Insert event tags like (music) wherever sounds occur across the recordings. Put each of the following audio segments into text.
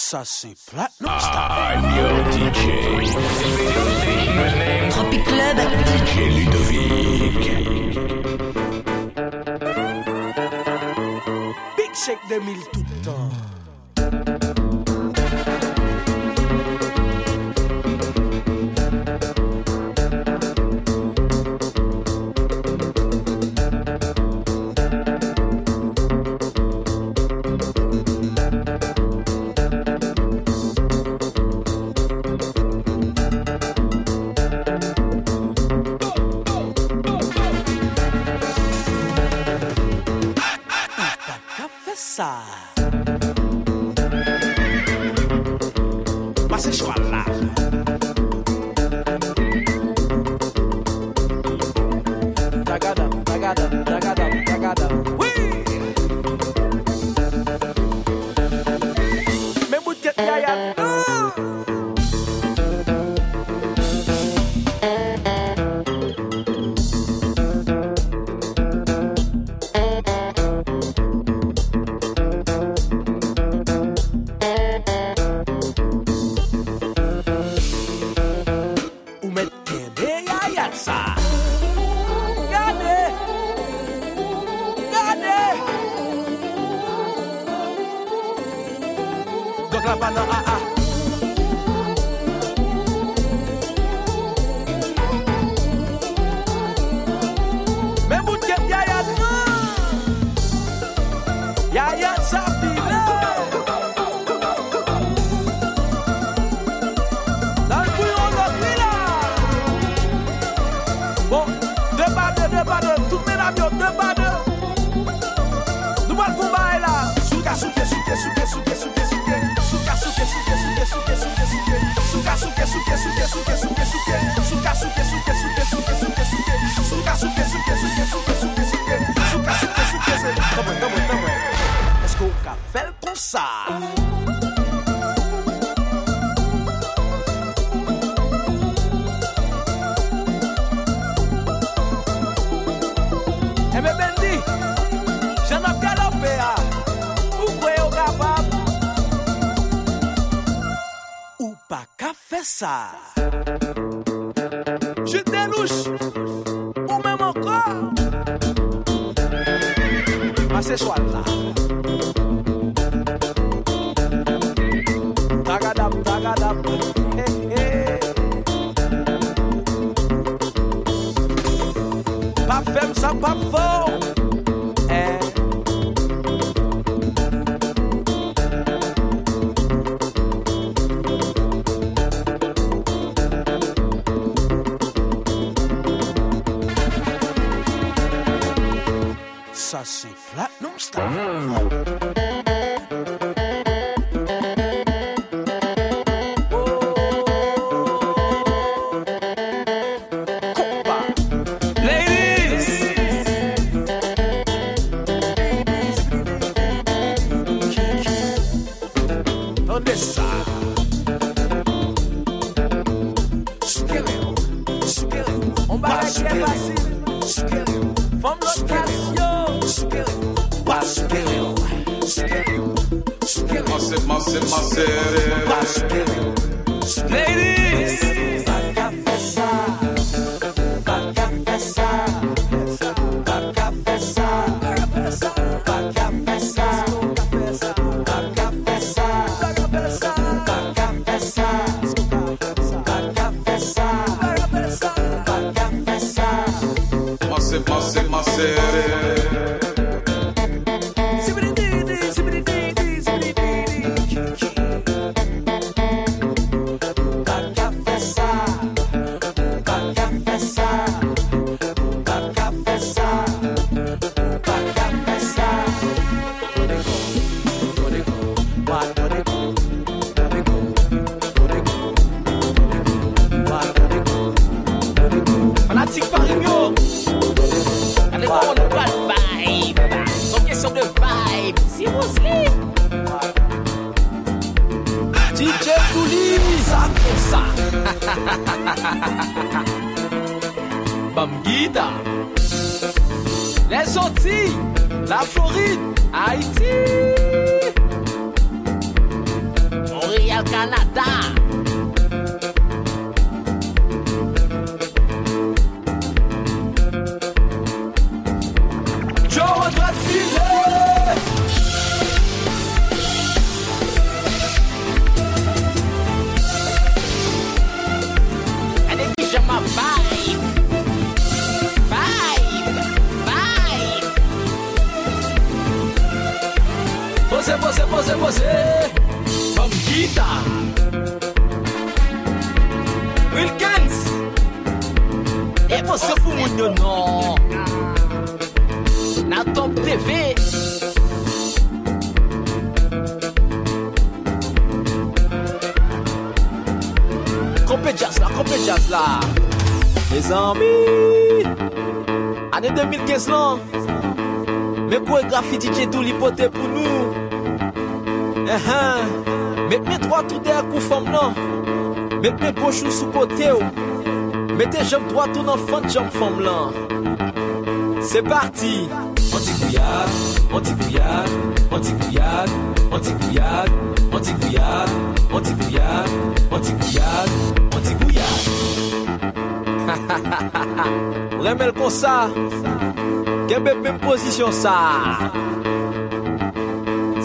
Ça c'est Platinum ah, Star. I'm your DJ. Tropic Club. DJ Ludovic. Big Shake 2000 tout le temps. fè sa Jek de louche Ou mèm ankor ah, Mase chwal la Tagadap, tagadap He he Pa fèm sa pa fò see platinum style. in my city. Florida. Les Antilles, la Floride, Haïti. Montréal, Canada. Posez, posez Comme guitare Wilkins. Et você mon non. Na Top TV. Compé jazz là, compé jazz là. Mes amis. Année 2015 là Mais pour graffiti DJ tout l'hypothèse pour nous Met men dwa tou de akou fam nan Met men gochou sou kote ou Mete jom dwa tou nan fan jom fam lan Se parti. Antikouyad, antikouyad, antikouyad, antikouyad, antikouyad, antikouyad, antikouyad, antikouyad (laughs) Remel kon sa Gen bebe m posisyon sa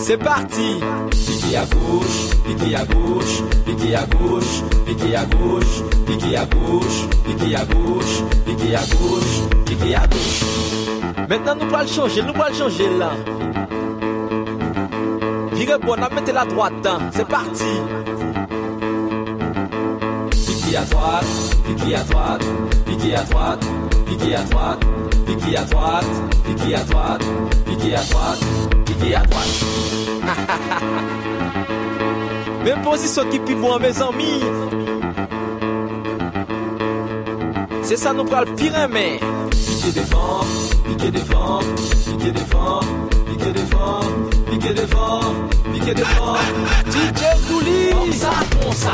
C'est parti. Piqué à gauche, piqué à gauche, piqué à gauche, piqué à gauche, piqué à gauche, piqué à gauche, piqué à gauche, piqué à gauche. Maintenant nous allons changer, nous allons changer là. Virez bon, on mettez la droite, hein. c'est parti. Piqué à droite, piqué à droite, piqué à droite, piqué à droite, piqué à droite, piqué à droite, piqué à droite, piqué à droite. (laughs) Même position qui puis moi mes amis. C'est ça nous parle pire mais. Piqué devant, piqué devant, piqué devant, piqué devant, piqué devant, piqué devant. (laughs) DJ Douli. Comme ça, comme ça.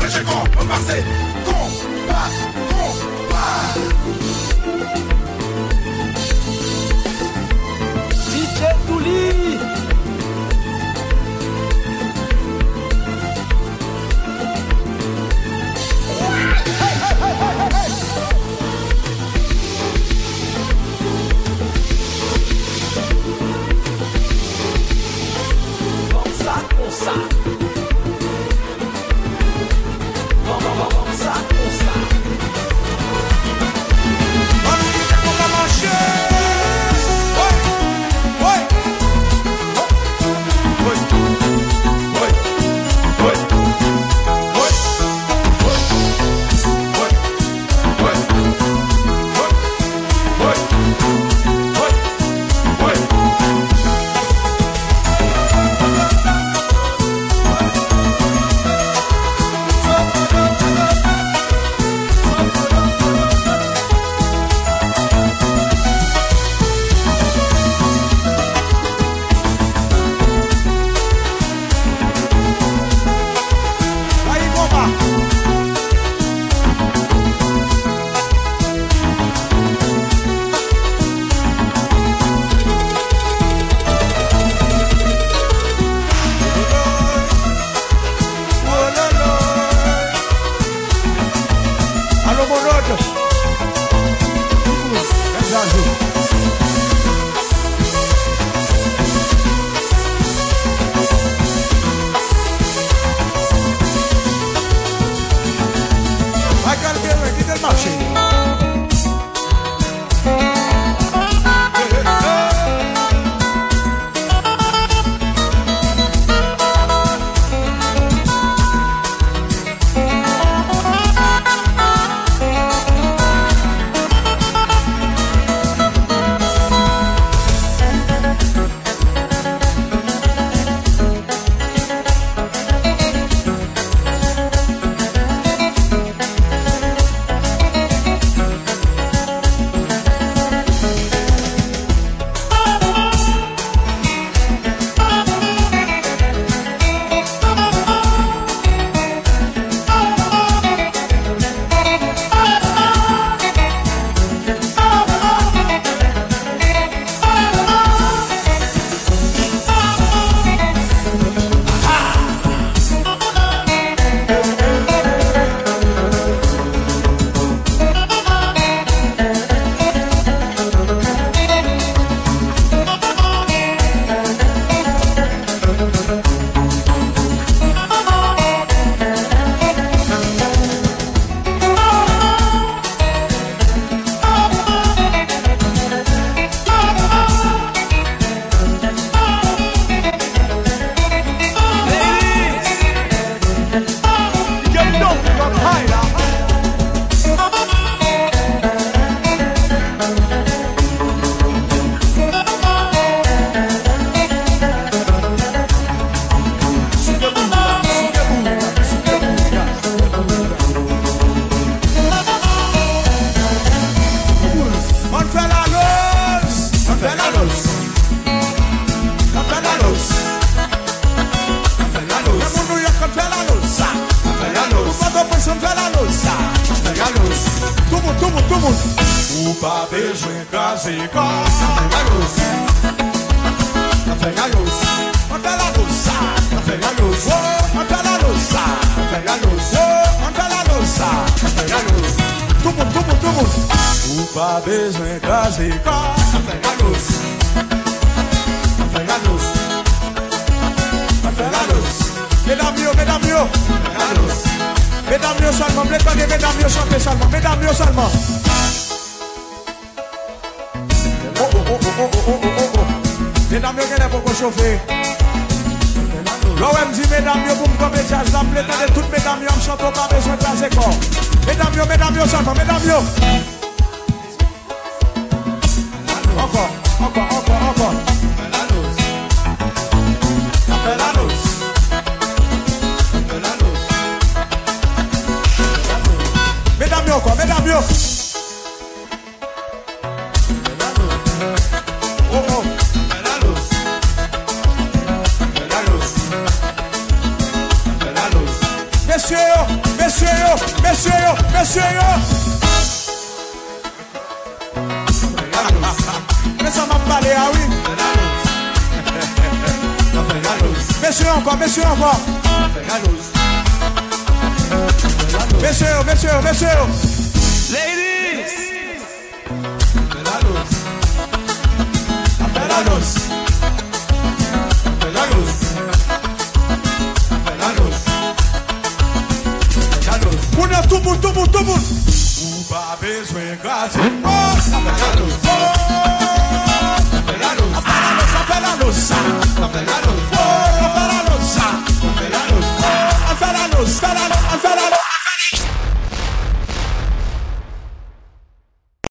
Wesh, con, Marseille, combat, combat. DJ Marching. pa' beijo em casa e gosta. Café galhos, café galhos, até lá doça. Café galhos, oh, até lá doça. Café galhos, oh, até lá doça. Café galhos, tumo, tumo, tumo. O pa' beijo em casa e gosta. Café galhos, café galhos, café galhos. Mesdames, mesdames, mesdames, mesdames, seulement, mesdames, mesdames, seulement, mesdames, seulement. Medam yo genè pou kon choufe Lò wèm di medam yo pou mkope jazz la Mple tade tout medam yo mchanto pa bezwen plase kon Medam yo, medam yo, chanto, medam yo. Ankon, ankon, ankon, ankon Mesye yo, mesye yo. Mesye map pale a wik Mesye yo anko, mesye yo anko Mesye yo, mesye yo, mesye yo. Ladies! Ape la nos tubo, tubo. Uba, beijo, engasse. Nossa,